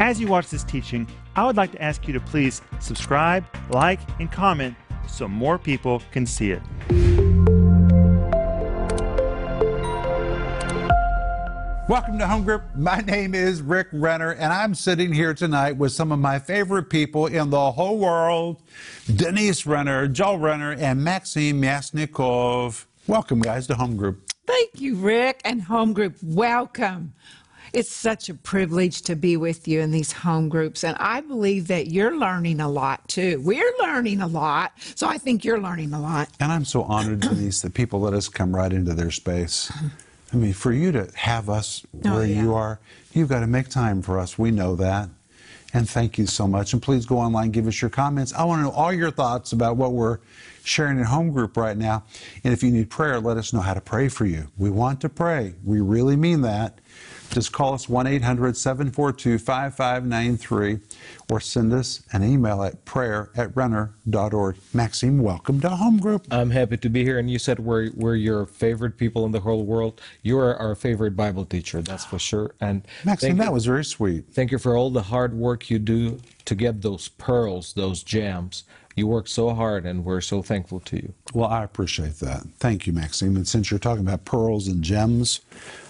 As you watch this teaching, I would like to ask you to please subscribe, like, and comment so more people can see it. Welcome to Home Group. My name is Rick Renner, and I'm sitting here tonight with some of my favorite people in the whole world Denise Renner, Joel Renner, and Maxim Yasnikov. Welcome, guys, to Home Group. Thank you, Rick, and Home Group. Welcome. It's such a privilege to be with you in these home groups, and I believe that you're learning a lot too. We're learning a lot, so I think you're learning a lot. And I'm so honored, Denise, that people let us come right into their space. I mean, for you to have us Oh, where yeah. you are, you've got to make time for us. We know that. And thank you so much. And please go online, give us your comments. I want to know all your thoughts about what we're sharing in home group right now. And if you need prayer, let us know how to pray for you. We want to pray. We really mean that. Just call us 1 800 742 5593 or send us an email at prayer at renner.org. Maxime, welcome to home group. I'm happy to be here. And you said we're, we're your favorite people in the whole world. You are our favorite Bible teacher, that's for sure. And Maxime, that you, was very sweet. thank you for all the hard work you do to get those pearls, those gems. You work so hard, and we're so thankful to you. Well, I appreciate that. Thank you, Maxime. And since you're talking about pearls and gems,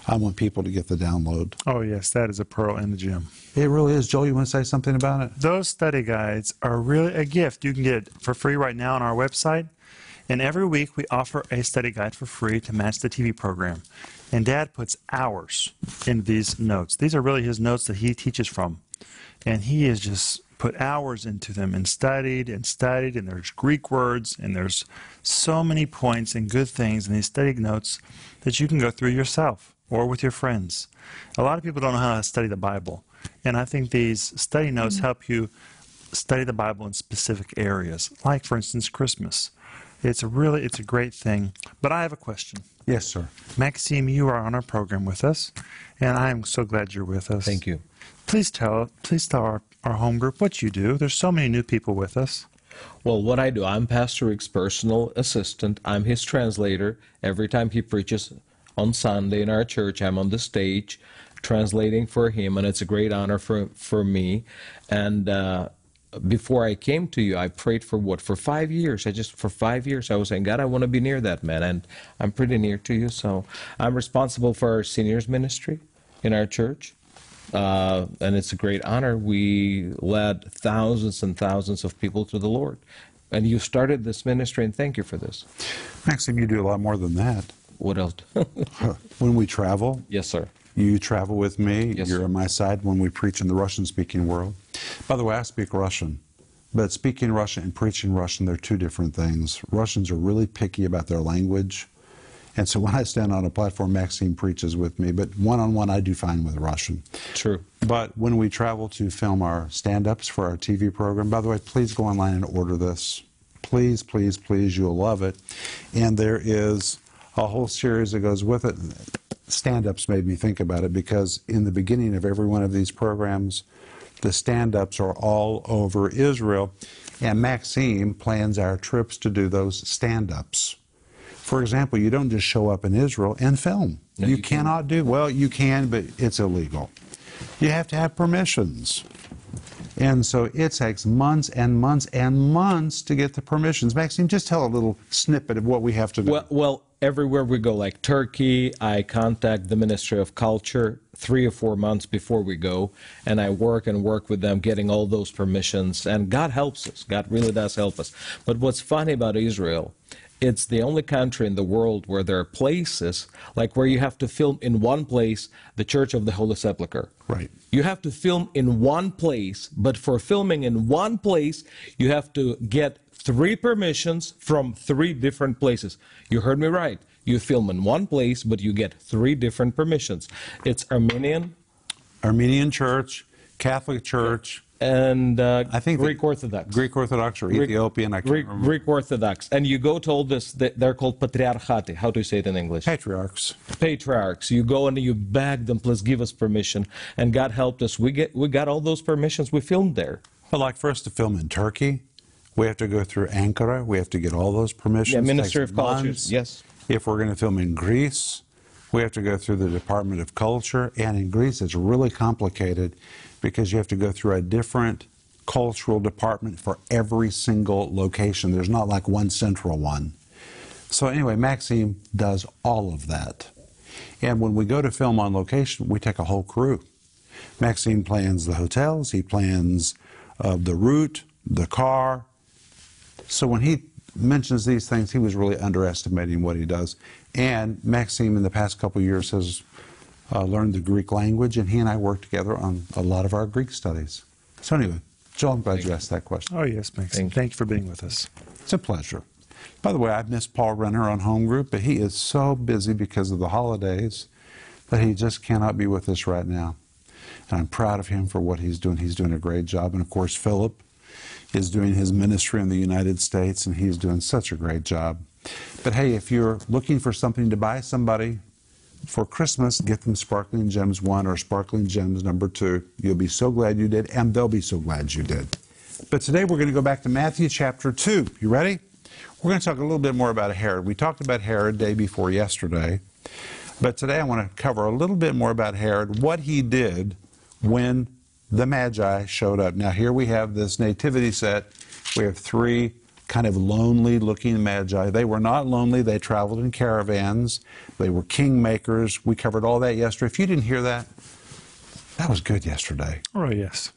I want people to get the download. Oh, yes, that is a pearl in the gem. It really is. Joel, you want to say something about it? Those study guides are really a gift. You can get for free right now on our website. And every week we offer a study guide for free to match the TV program. And Dad puts hours in these notes. These are really his notes that he teaches from. And he is just put hours into them and studied and studied. And there's Greek words and there's so many points and good things in these study notes that you can go through yourself or with your friends. A lot of people don't know how to study the Bible. And I think these study notes mm-hmm. help you study the Bible in specific areas, like for instance Christmas. It's a really it's a great thing. But I have a question. Yes, sir. Maxime, you are on our program with us, and I am so glad you're with us. Thank you. Please tell please tell our, our home group what you do. There's so many new people with us. Well, what I do, I'm Pastor Rick's personal assistant. I'm his translator. Every time he preaches on Sunday in our church, I'm on the stage translating for him, and it's a great honor for, for me. And uh, before I came to you, I prayed for what? For five years. I just, for five years, I was saying, God, I want to be near that man. And I'm pretty near to you. So I'm responsible for our seniors ministry in our church. Uh, and it's a great honor. We led thousands and thousands of people to the Lord. And you started this ministry, and thank you for this. Maxime, you do a lot more than that. What else? When we travel, yes, sir. you travel with me. Yes, You're sir. on my side when we preach in the Russian speaking world. By the way, I speak Russian. But speaking Russian and preaching Russian, they're two different things. Russians are really picky about their language. And so when I stand on a platform, Maxime preaches with me. But one on one, I do fine with Russian. True. But when we travel to film our stand ups for our TV program, by the way, please go online and order this. Please, please, please, you'll love it. And there is a whole series that goes with it. Stand ups made me think about it because in the beginning of every one of these programs, the stand ups are all over Israel. And Maxime plans our trips to do those stand ups. For example, you don't just show up in Israel and film. You, you cannot do well. You can, but it's illegal. You have to have permissions. And so it takes months and months and months to get the permissions. Maxime, just tell a little snippet of what we have to do. Well, well, everywhere we go, like Turkey, I contact the Ministry of Culture three or four months before we go, and I work and work with them getting all those permissions. And God helps us. God really does help us. But what's funny about Israel, it's the only country in the world where there are places like where you have to film in one place the Church of the Holy Sepulchre. Right. You have to film in one place, but for filming in one place, you have to get three permissions from three different places. You heard me right. You film in one place, but you get three different permissions. It's Armenian Armenian Church, Catholic Church, and uh, I think Greek the- Orthodox. Greek Orthodox or Greek- Ethiopian, I can't Greek, remember. Greek Orthodox. And you go to all this, they- they're called patriarchate. How do you say it in English? Patriarchs. patriarchs. You go and you beg them, please give us permission. And God helped us. We get we got all those permissions. We filmed there. But like for us to film in Turkey, we have to go through Ankara. We have to get all those permissions. Yeah, It Ministry of Culture, months. yes. If we're going to film in Greece, we have to go through the Department of Culture. And in Greece, it's really complicated because you have to go through a different cultural department for every single location. There's not like one central one. So, anyway, Maxime does all of that. And when we go to film on location, we take a whole crew. Maxime plans the hotels, he plans uh, the route, the car. So when he mentions these things, he was really underestimating what he does. And Maxime, in the past couple years, has uh, learned the Greek language, and he and I worked together on a lot of our Greek studies. So anyway, Joel, I'm glad you asked that question. Oh, yes, Maxime. Thank you. Thank you for being with us. It's a pleasure. By the way, I've missed Paul Renner on home group, but he is so busy because of the holidays that he just cannot be with us right now. And I'm proud of him for what he's doing. He's doing a great job. And of course, Philip is doing his ministry in the United States, and he's doing such a great job. But hey, if you're looking for something to buy somebody for Christmas, get them Sparkling Gems 1 or Sparkling Gems number 2. You'll be so glad you did, and they'll be so glad you did. But today we're going to go back to Matthew chapter 2. You ready? We're going to talk a little bit more about Herod. We talked about Herod day before yesterday, but today I want to cover a little bit more about Herod, what he did when the Magi showed up. Now, here we have this nativity set. We have three kind of lonely looking Magi. They were not lonely, they traveled in caravans, they were kingmakers. We covered all that yesterday. If you didn't hear that, that was good yesterday. Oh, yes.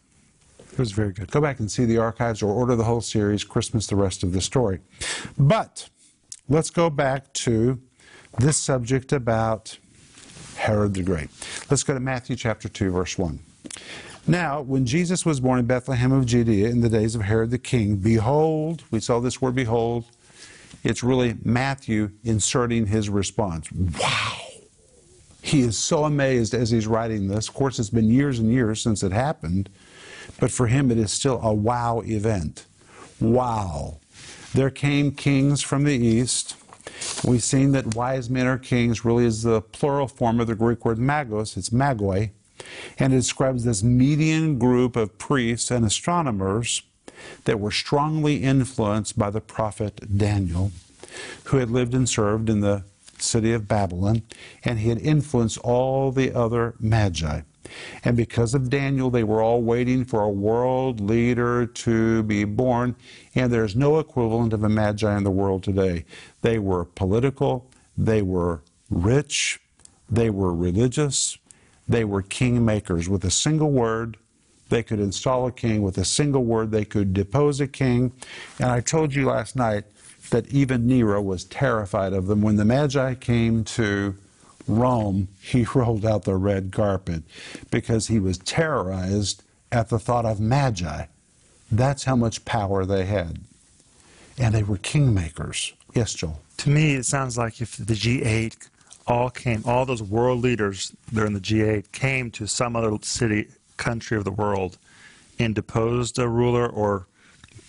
It was very good. Go back and see the archives or order the whole series, Christmas, the rest of the story. But let's go back to this subject about Herod the Great. Let's go to Matthew chapter 2, verse 1. Now, when Jesus was born in Bethlehem of Judea in the days of Herod the king, behold, we saw this word behold, it's really Matthew inserting his response. Wow! He is so amazed as he's writing this. Of course, it's been years and years since it happened, but for him it is still a wow event. Wow. There came kings from the east. We've seen that wise men are kings really is the plural form of the Greek word magos. It's magoi. And it describes this median group of priests and astronomers that were strongly influenced by the prophet Daniel, who had lived and served in the city of Babylon, and he had influenced all the other magi. And because of Daniel, they were all waiting for a world leader to be born, and there's no equivalent of a magi in the world today. They were political, they were rich, they were religious, they were kingmakers. With a single word, they could install a king. With a single word, they could depose a king. And I told you last night that even Nero was terrified of them. When the Magi came to Rome, he rolled out the red carpet because he was terrorized at the thought of Magi. That's how much power they had. And they were kingmakers. Yes, Joel. To me, it sounds like if the G8 all came, all those world leaders during the G8 came to some other city, country of the world, and deposed a ruler or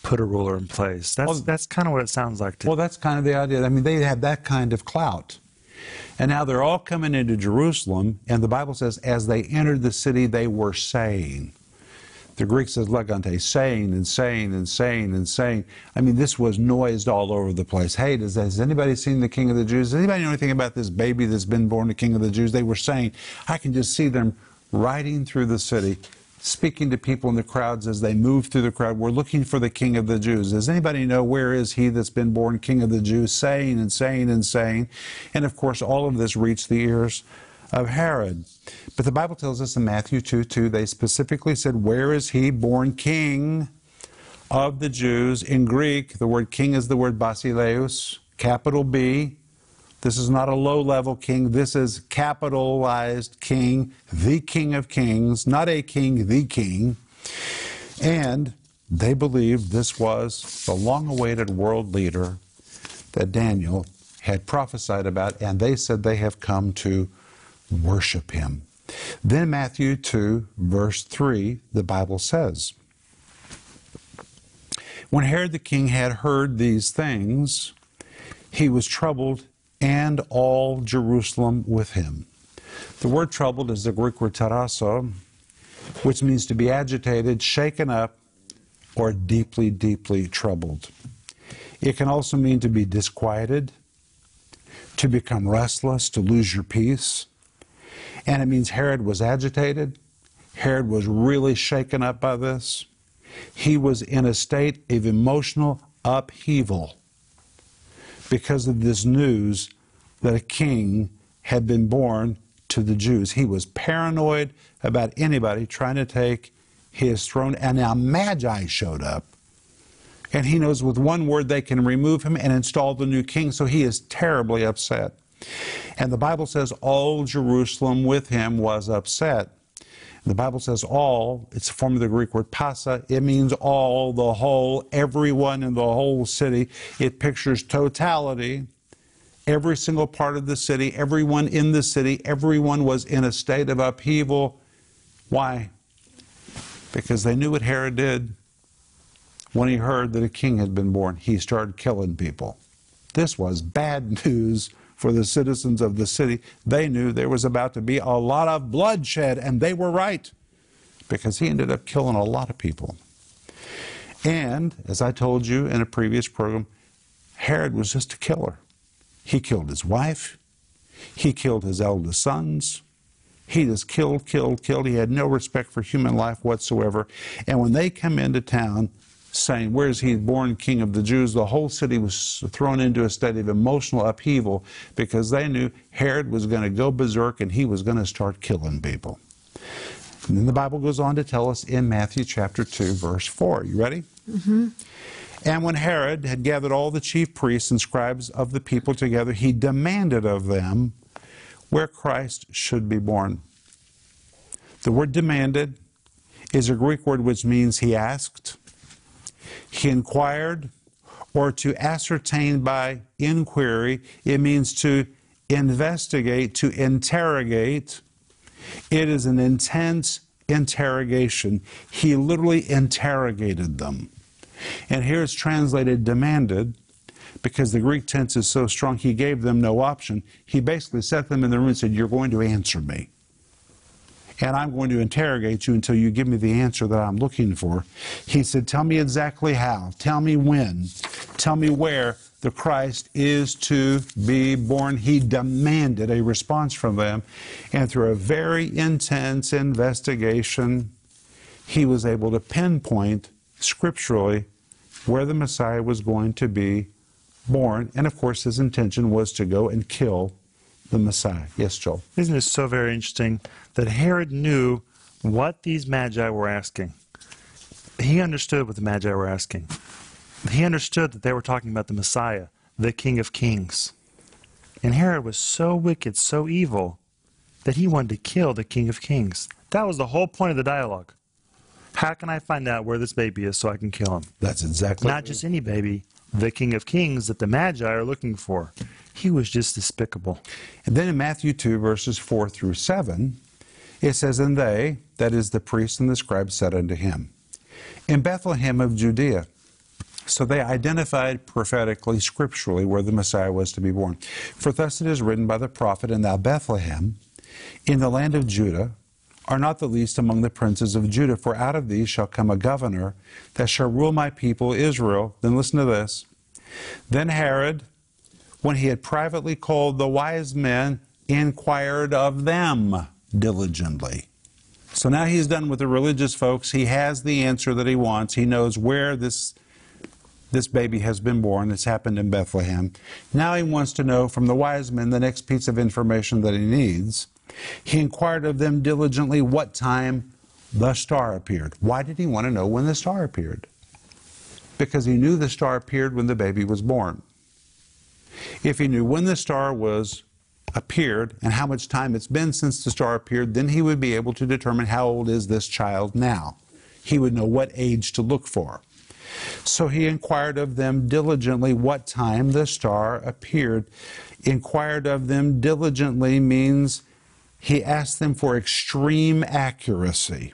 put a ruler in place. That's Well- that's kind of what it sounds like. To, Well, that's kind of the idea. I mean, they had that kind of clout. And now they're all coming into Jerusalem, and the Bible says, as they entered the city, they were saying. The Greek says legontes, saying and saying and saying and saying. I mean, this was noised all over the place. Hey, does, has anybody seen the King of the Jews? Does anybody know anything about this baby that's been born the King of the Jews? They were saying, I can just see them riding through the city, speaking to people in the crowds as they move through the crowd. We're looking for the King of the Jews. Does anybody know where is he that's been born King of the Jews? Saying and saying and saying. And of course, all of this reached the ears of Herod. But the Bible tells us in Matthew 2 2, they specifically said, Where is he born king of the Jews? In Greek, the word king is the word basileus, capital B. This is not a low level king. This is capitalized king, the king of kings, not a king, the king. And they believed this was the long awaited world leader that Daniel had prophesied about, and they said they have come to worship him. Then, Matthew 2, verse 3, the Bible says, When Herod the king had heard these things, he was troubled, and all Jerusalem with him. The word troubled is the Greek word tarasso, which means to be agitated, shaken up, or deeply, deeply troubled. It can also mean to be disquieted, to become restless, to lose your peace. And it means Herod was agitated, Herod was really shaken up by this. He was in a state of emotional upheaval because of this news that a king had been born to the Jews. He was paranoid about anybody trying to take his throne. And now Magi showed up. And he knows with one word they can remove him and install the new king. So he is terribly upset. And the Bible says all Jerusalem with him was upset. The Bible says all, it's a form of the Greek word pasa. It means all, the whole, everyone in the whole city. It pictures totality. Every single part of the city, everyone in the city, everyone was in a state of upheaval. Why? Because they knew what Herod did when he heard that a king had been born. He started killing people. This was bad news for the citizens of the city. They knew there was about to be a lot of bloodshed, and they were right because he ended up killing a lot of people. And, as I told you in a previous program, Herod was just a killer. He killed his wife, he killed his eldest sons. He just killed, killed, killed. He had no respect for human life whatsoever. And when they come into town, saying, Where is he born king of the Jews? The whole city was thrown into a state of emotional upheaval because they knew Herod was going to go berserk and he was going to start killing people. And then the Bible goes on to tell us in Matthew chapter 2, verse 4. You ready? Mm-hmm. And when Herod had gathered all the chief priests and scribes of the people together, he demanded of them where Christ should be born. The word demanded is a Greek word which means he asked, he inquired, or to ascertain by inquiry. It means to investigate, to interrogate. It is an intense interrogation. He literally interrogated them. And here it's translated demanded because the Greek tense is so strong, he gave them no option. He basically set them in the room and said, You're going to answer me and I'm going to interrogate you until you give me the answer that I'm looking for. He said, Tell me exactly how. Tell me when. Tell me where the Christ is to be born. He demanded a response from them. And through a very intense investigation, he was able to pinpoint scripturally where the Messiah was going to be born. And of course, his intention was to go and kill the Messiah. Yes, Joel. Isn't it so very interesting that Herod knew what these magi were asking? He understood what the magi were asking. He understood that they were talking about the Messiah, the King of Kings. And Herod was so wicked, so evil, that he wanted to kill the King of Kings. That was the whole point of the dialogue. How can I find out where this baby is so I can kill him? That's exactly Not just any baby, the King of Kings that the Magi are looking for. He was just despicable. And then in Matthew 2, verses 4 through 7, it says, And they, that is the priests and the scribes, said unto him, In Bethlehem of Judea. So they identified prophetically, scripturally, where the Messiah was to be born. For thus it is written by the prophet, And thou, Bethlehem, in the land of Judah, are not the least among the princes of Judah, for out of these shall come a governor that shall rule my people Israel. Then listen to this. Then Herod, when he had privately called the wise men, inquired of them diligently. So now he's done with the religious folks. He has the answer that he wants. He knows where this this baby has been born. It's happened in Bethlehem. Now he wants to know from the wise men the next piece of information that he needs. He inquired of them diligently what time the star appeared. Why did he want to know when the star appeared? Because he knew the star appeared when the baby was born. If he knew when the star was appeared and how much time it's been since the star appeared, then he would be able to determine how old is this child now. He would know what age to look for. So he inquired of them diligently what time the star appeared. Inquired of them diligently means he asked them for extreme accuracy.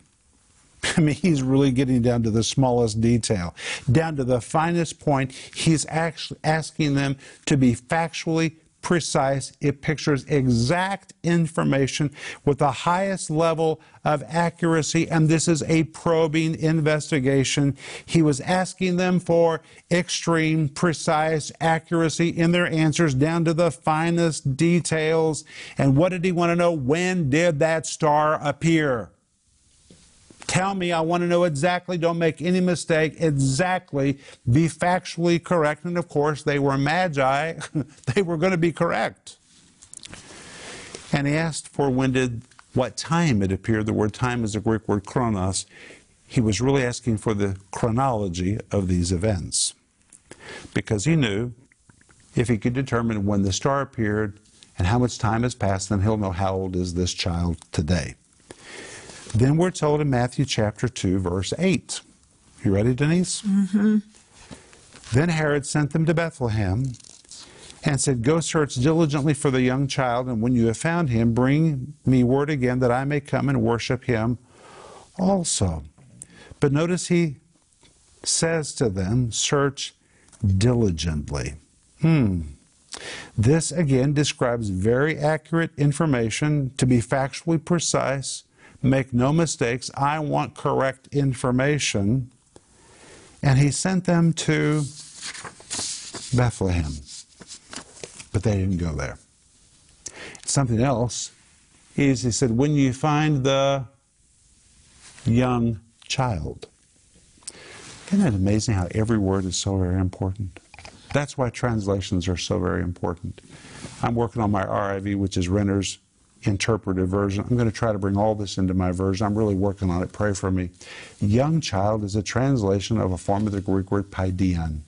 I mean, he's really getting down to the smallest detail, down to the finest point. He's actually asking them to be factually precise. It pictures exact information with the highest level of accuracy, and this is a probing investigation. He was asking them for extreme, precise accuracy in their answers down to the finest details. And what did he want to know? When did that star appear? Tell me, I want to know exactly, don't make any mistake, exactly, be factually correct. And of course, they were magi, they were going to be correct. And he asked for when did, what time it appeared. The word time is a Greek word chronos. He was really asking for the chronology of these events because he knew if he could determine when the star appeared and how much time has passed, then he'll know how old is this child today. Then we're told in Matthew chapter 2, verse 8. You ready, Denise? Mm-hmm. Then Herod sent them to Bethlehem and said, Go search diligently for the young child, and when you have found him, bring me word again that I may come and worship him also. But notice he says to them, Search diligently. Hmm. This again describes very accurate information to be factually precise. Make no mistakes. I want correct information. And he sent them to Bethlehem. But they didn't go there. Something else is he said, when you find the young child. Isn't it amazing how every word is so very important? That's why translations are so very important. I'm working on my RIV, which is Renner's interpretive version. I'm going to try to bring all this into my version. I'm really working on it. Pray for me. Young child is a translation of a form of the Greek word paideon.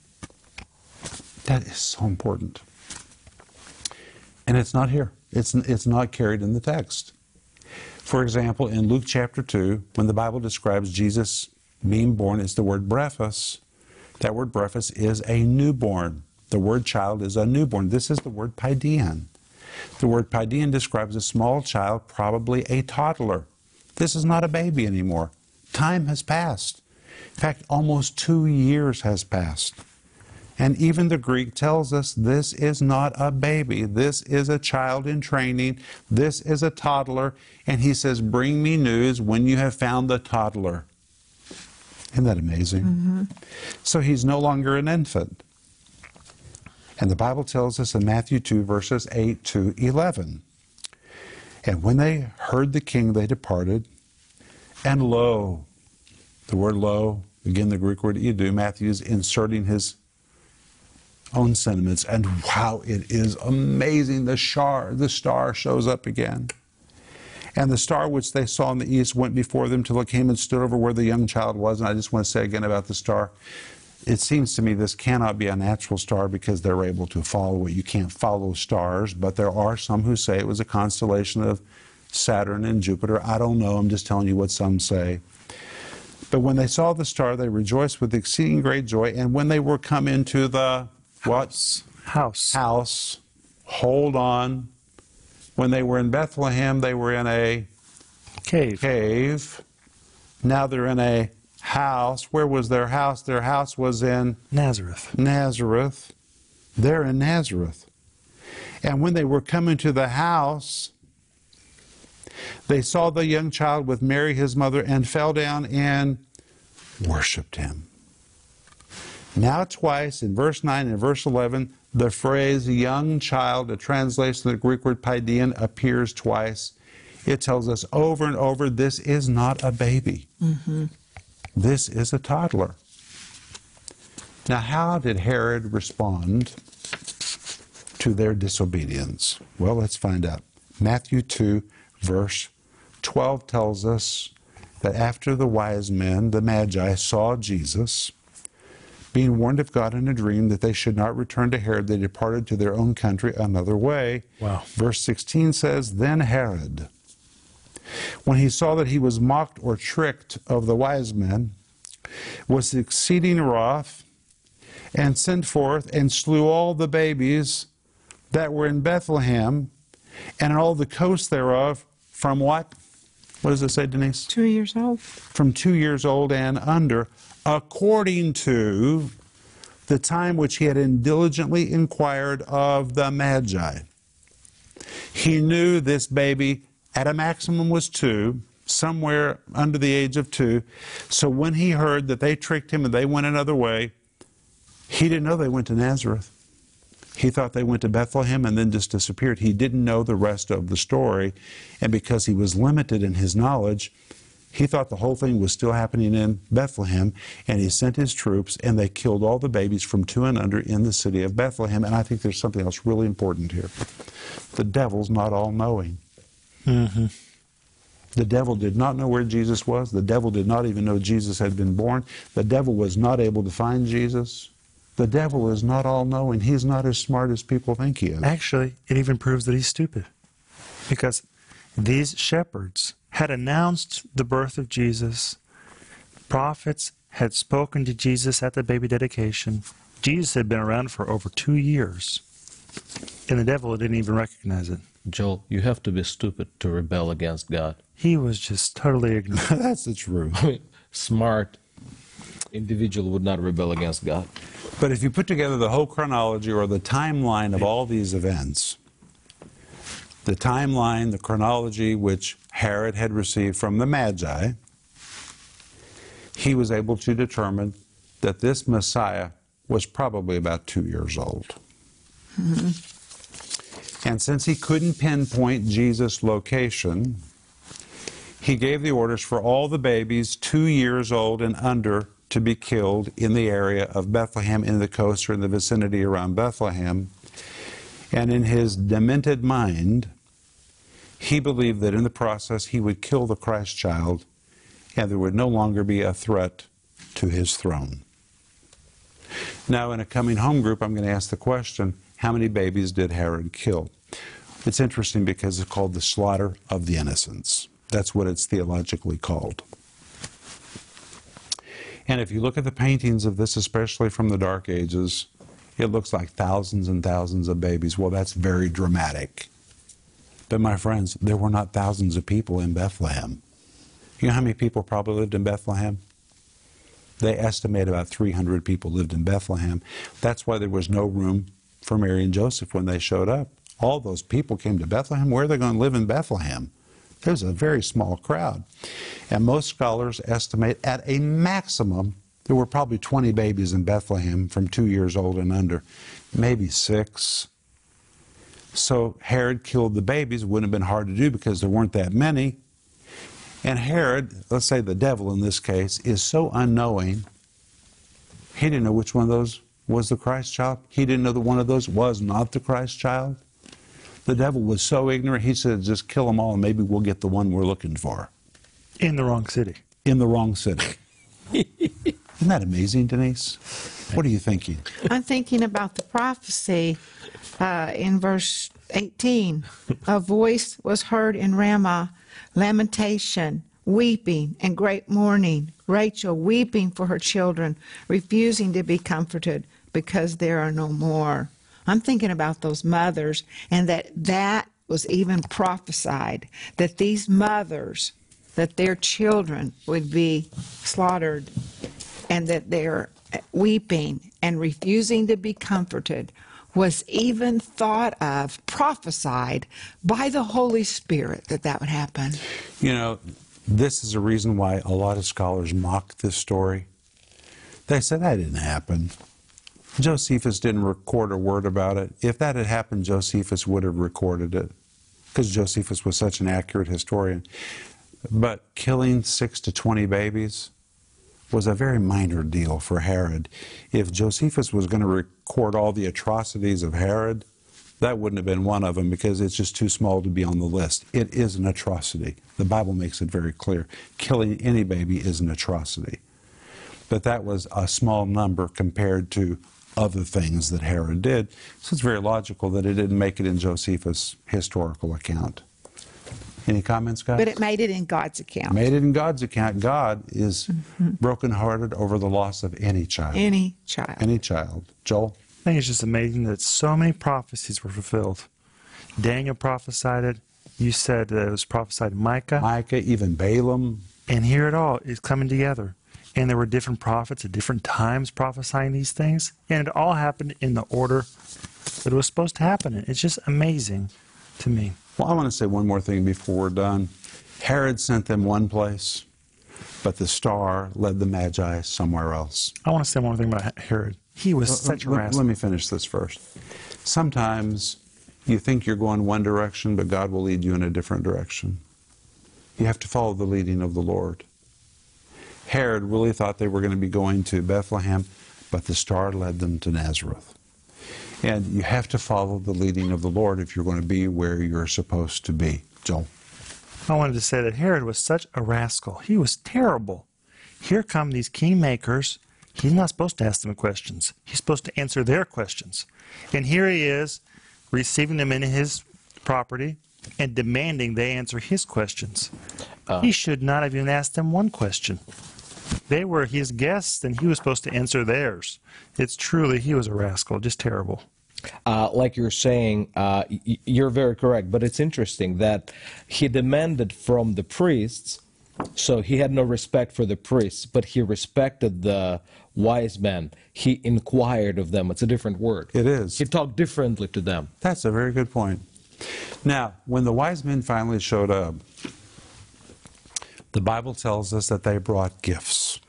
That is so important. And it's not here. It's, it's not carried in the text. For example, in Luke chapter 2, when the Bible describes Jesus being born, it's the word brephos. That word brephos is a newborn. The word child is a newborn. This is the word paideon. The word paideon describes a small child, probably a toddler. This is not a baby anymore. Time has passed. In fact, almost two years has passed. And even the Greek tells us this is not a baby. This is a child in training. This is a toddler. And he says, Bring me news when you have found the toddler. Isn't that amazing? Mm-hmm. So he's no longer an infant. And the Bible tells us in Matthew 2, verses 8 to 11. And when they heard the king, they departed. And lo, the word lo, again the Greek word idou, Matthew is inserting his own sentiments. And wow, it is amazing. The star, the star shows up again. And the star which they saw in the east went before them till it came and stood over where the young child was. And I just want to say again about the star. It seems to me this cannot be a natural star because they're able to follow it. You can't follow stars, but there are some who say it was a constellation of Saturn and Jupiter. I don't know. I'm just telling you what some say. But when they saw the star, they rejoiced with exceeding great joy. And when they were come into the what? House. House. Hold on. When they were in Bethlehem, they were in a Cave. cave. Now they're in a house. Where was their house? Their house was in Nazareth. Nazareth. They're in Nazareth. And when they were coming to the house, they saw the young child with Mary, his mother, and fell down and worshiped him. Now, twice in verse 9 and verse 11, the phrase young child, a translation of the Greek word paideon, appears twice. It tells us over and over this is not a baby. Mm-hmm. This is a toddler. Now, how did Herod respond to their disobedience? Well, let's find out. Matthew 2, verse 12 tells us that after the wise men, the Magi, saw Jesus, being warned of God in a dream that they should not return to Herod, they departed to their own country another way. Wow. Verse 16 says, Then Herod, when he saw that he was mocked or tricked of the wise men, was exceeding wroth, and sent forth and slew all the babies that were in Bethlehem and all the coasts thereof from what? What does it say, Denise? Two years old. From two years old and under, according to the time which he had diligently inquired of the Magi. He knew this baby at a maximum was two, somewhere under the age of two. So when he heard that they tricked him and they went another way, he didn't know they went to Nazareth. He thought they went to Bethlehem and then just disappeared. He didn't know the rest of the story. And because he was limited in his knowledge, He thought the whole thing was still happening in Bethlehem, and he sent his troops, and they killed all the babies from two and under in the city of Bethlehem. And I think there's something else really important here. The devil's not all knowing. Mm-hmm. The devil did not know where Jesus was. The devil did not even know Jesus had been born. The devil was not able to find Jesus. The devil is not all knowing. He's not as smart as people think he is. Actually, it even proves that he's stupid. Because these shepherds had announced the birth of Jesus, prophets had spoken to Jesus at the baby dedication. Jesus had been around for over two years, and the devil didn't even recognize it. Joel, you have to be stupid to rebel against God. He was just totally ignorant. That's the truth. I mean, smart individual would not rebel against God. But if you put together the whole chronology or the timeline of all these events, the timeline, the chronology which Herod had received from the Magi, he was able to determine that this Messiah was probably about two years old. Mm-hmm. And since he couldn't pinpoint Jesus' location, he gave the orders for all the babies two years old and under to be killed in the area of Bethlehem, in the coast or in the vicinity around Bethlehem. And in his demented mind, he believed that in the process he would kill the Christ child and there would no longer be a threat to his throne. Now, in a coming home group, I'm going to ask the question how many babies did Herod kill? It's interesting because it's called the slaughter of the innocents. That's what it's theologically called. And if you look at the paintings of this, especially from the Dark Ages, it looks like thousands and thousands of babies. Well, that's very dramatic. But my friends, there were not thousands of people in Bethlehem. You know how many people probably lived in Bethlehem? They estimate about 300 people lived in Bethlehem. That's why there was no room for Mary and Joseph when they showed up. All those people came to Bethlehem. Where are they going to live in Bethlehem? There's a very small crowd. And most scholars estimate at a maximum there were probably 20 babies in Bethlehem from two years old and under, maybe six. So Herod killed the babies. It wouldn't have been hard to do because there weren't that many. And Herod, let's say the devil in this case, is so unknowing, he didn't know which one of those was the Christ child. He didn't know that one of those was not the Christ child. The devil was so ignorant, he said, just kill them all and maybe we'll get the one we're looking for In the wrong city. in the wrong city. Isn't that amazing, Denise? What are you thinking? I'm thinking about the prophecy uh, in verse 18. A voice was heard in Ramah, lamentation, weeping, and great mourning. Rachel weeping for her children, refusing to be comforted because there are no more. I'm thinking about those mothers, and that that was even prophesied that these mothers, that their children would be slaughtered and that they're weeping and refusing to be comforted was even thought of, prophesied by the Holy Spirit that that would happen. You know, this is a reason why a lot of scholars mock this story. They say that didn't happen. Josephus didn't record a word about it. If that had happened, Josephus would have recorded it because Josephus was such an accurate historian. But killing six to 20 babies was a very minor deal for Herod. If Josephus was going to record all the atrocities of Herod, that wouldn't have been one of them because it's just too small to be on the list. It is an atrocity. The Bible makes it very clear. Killing any baby is an atrocity. But that was a small number compared to other things that Herod did. So it's very logical that it didn't make it in Josephus' historical account. Any comments, guys? But it made it in God's account. Made it in God's account. God is mm-hmm. brokenhearted over the loss of any child. Any child. Any child. Joel? I think it's just amazing that so many prophecies were fulfilled. Daniel prophesied it. You said that it was prophesied Micah. Micah, even Balaam. And here it all is coming together. And there were different prophets at different times prophesying these things. And it all happened in the order that it was supposed to happen. in. It's just amazing to me. Well, I want to say one more thing before we're done. Herod sent them one place, but the star led the Magi somewhere else. I want to say one more thing about Herod. He was such a let, let me finish this first. Sometimes you think you're going one direction, but God will lead you in a different direction. You have to follow the leading of the Lord. Herod really thought they were going to be going to Bethlehem, but the star led them to Nazareth. And you have to follow the leading of the Lord if you're going to be where you're supposed to be. Joel. I wanted to say that Herod was such a rascal. He was terrible. Here come these kingmakers. He's not supposed to ask them questions. He's supposed to answer their questions. And here he is, receiving them into his property and demanding they answer his questions. Uh. he should not have even asked them one question. They were his guests, and he was supposed to answer theirs. It's truly, he was a rascal, just terrible. uh, like you're saying, uh, y- you're very correct. But it's interesting that he demanded from the priests, so he had no respect for the priests, but he respected the wise men. He inquired of them. It's a different word. It is. He talked differently to them. That's a very good point. Now, when the wise men finally showed up, the Bible tells us that they brought gifts.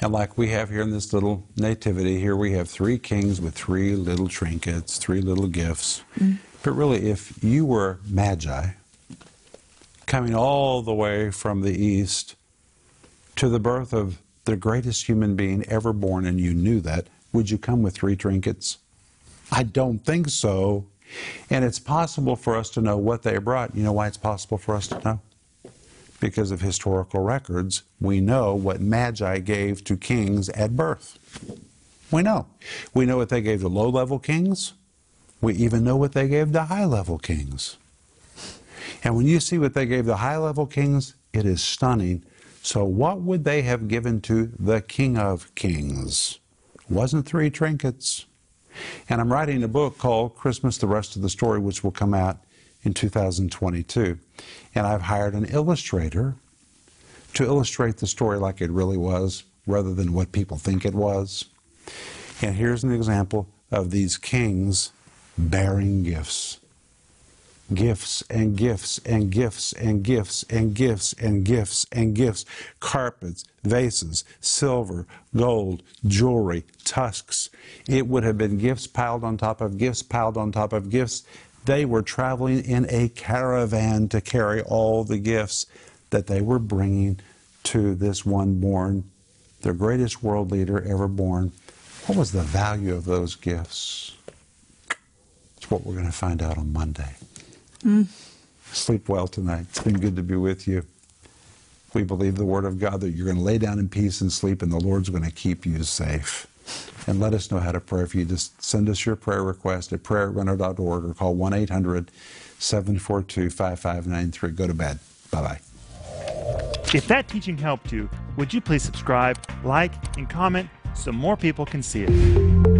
And like we have here in this little nativity, here we have three kings with three little trinkets, three little gifts. Mm. But really, if you were magi, coming all the way from the east to the birth of the greatest human being ever born, and you knew that, would you come with three trinkets? I don't think so. And it's possible for us to know what they brought. You know why it's possible for us to know? Because of historical records, we know what Magi gave to kings at birth. We know. We know what they gave to low level kings. We even know what they gave to high level kings. And when you see what they gave the high level kings, it is stunning. So, what would they have given to the King of Kings? Wasn't three trinkets. And I'm writing a book called Christmas, the Rest of the Story, which will come out in 2022. And I've hired an illustrator to illustrate the story like it really was, rather than what people think it was. And here's an example of these kings bearing gifts gifts and gifts and gifts and gifts and gifts and gifts and gifts carpets vases silver gold jewelry tusks it would have been gifts piled on top of gifts piled on top of gifts they were traveling in a caravan to carry all the gifts that they were bringing to this one born the greatest world leader ever born what was the value of those gifts it's what we're going to find out on monday mm. Sleep well tonight. It's been good to be with you. We believe the Word of God that you're going to lay down in peace and sleep, and the Lord's going to keep you safe. And let us know how to pray for you. Just send us your prayer request at prayerrunner.org or call 1 800 742 5593. Go to bed. Bye bye. If that teaching helped you, would you please subscribe, like, and comment so more people can see it?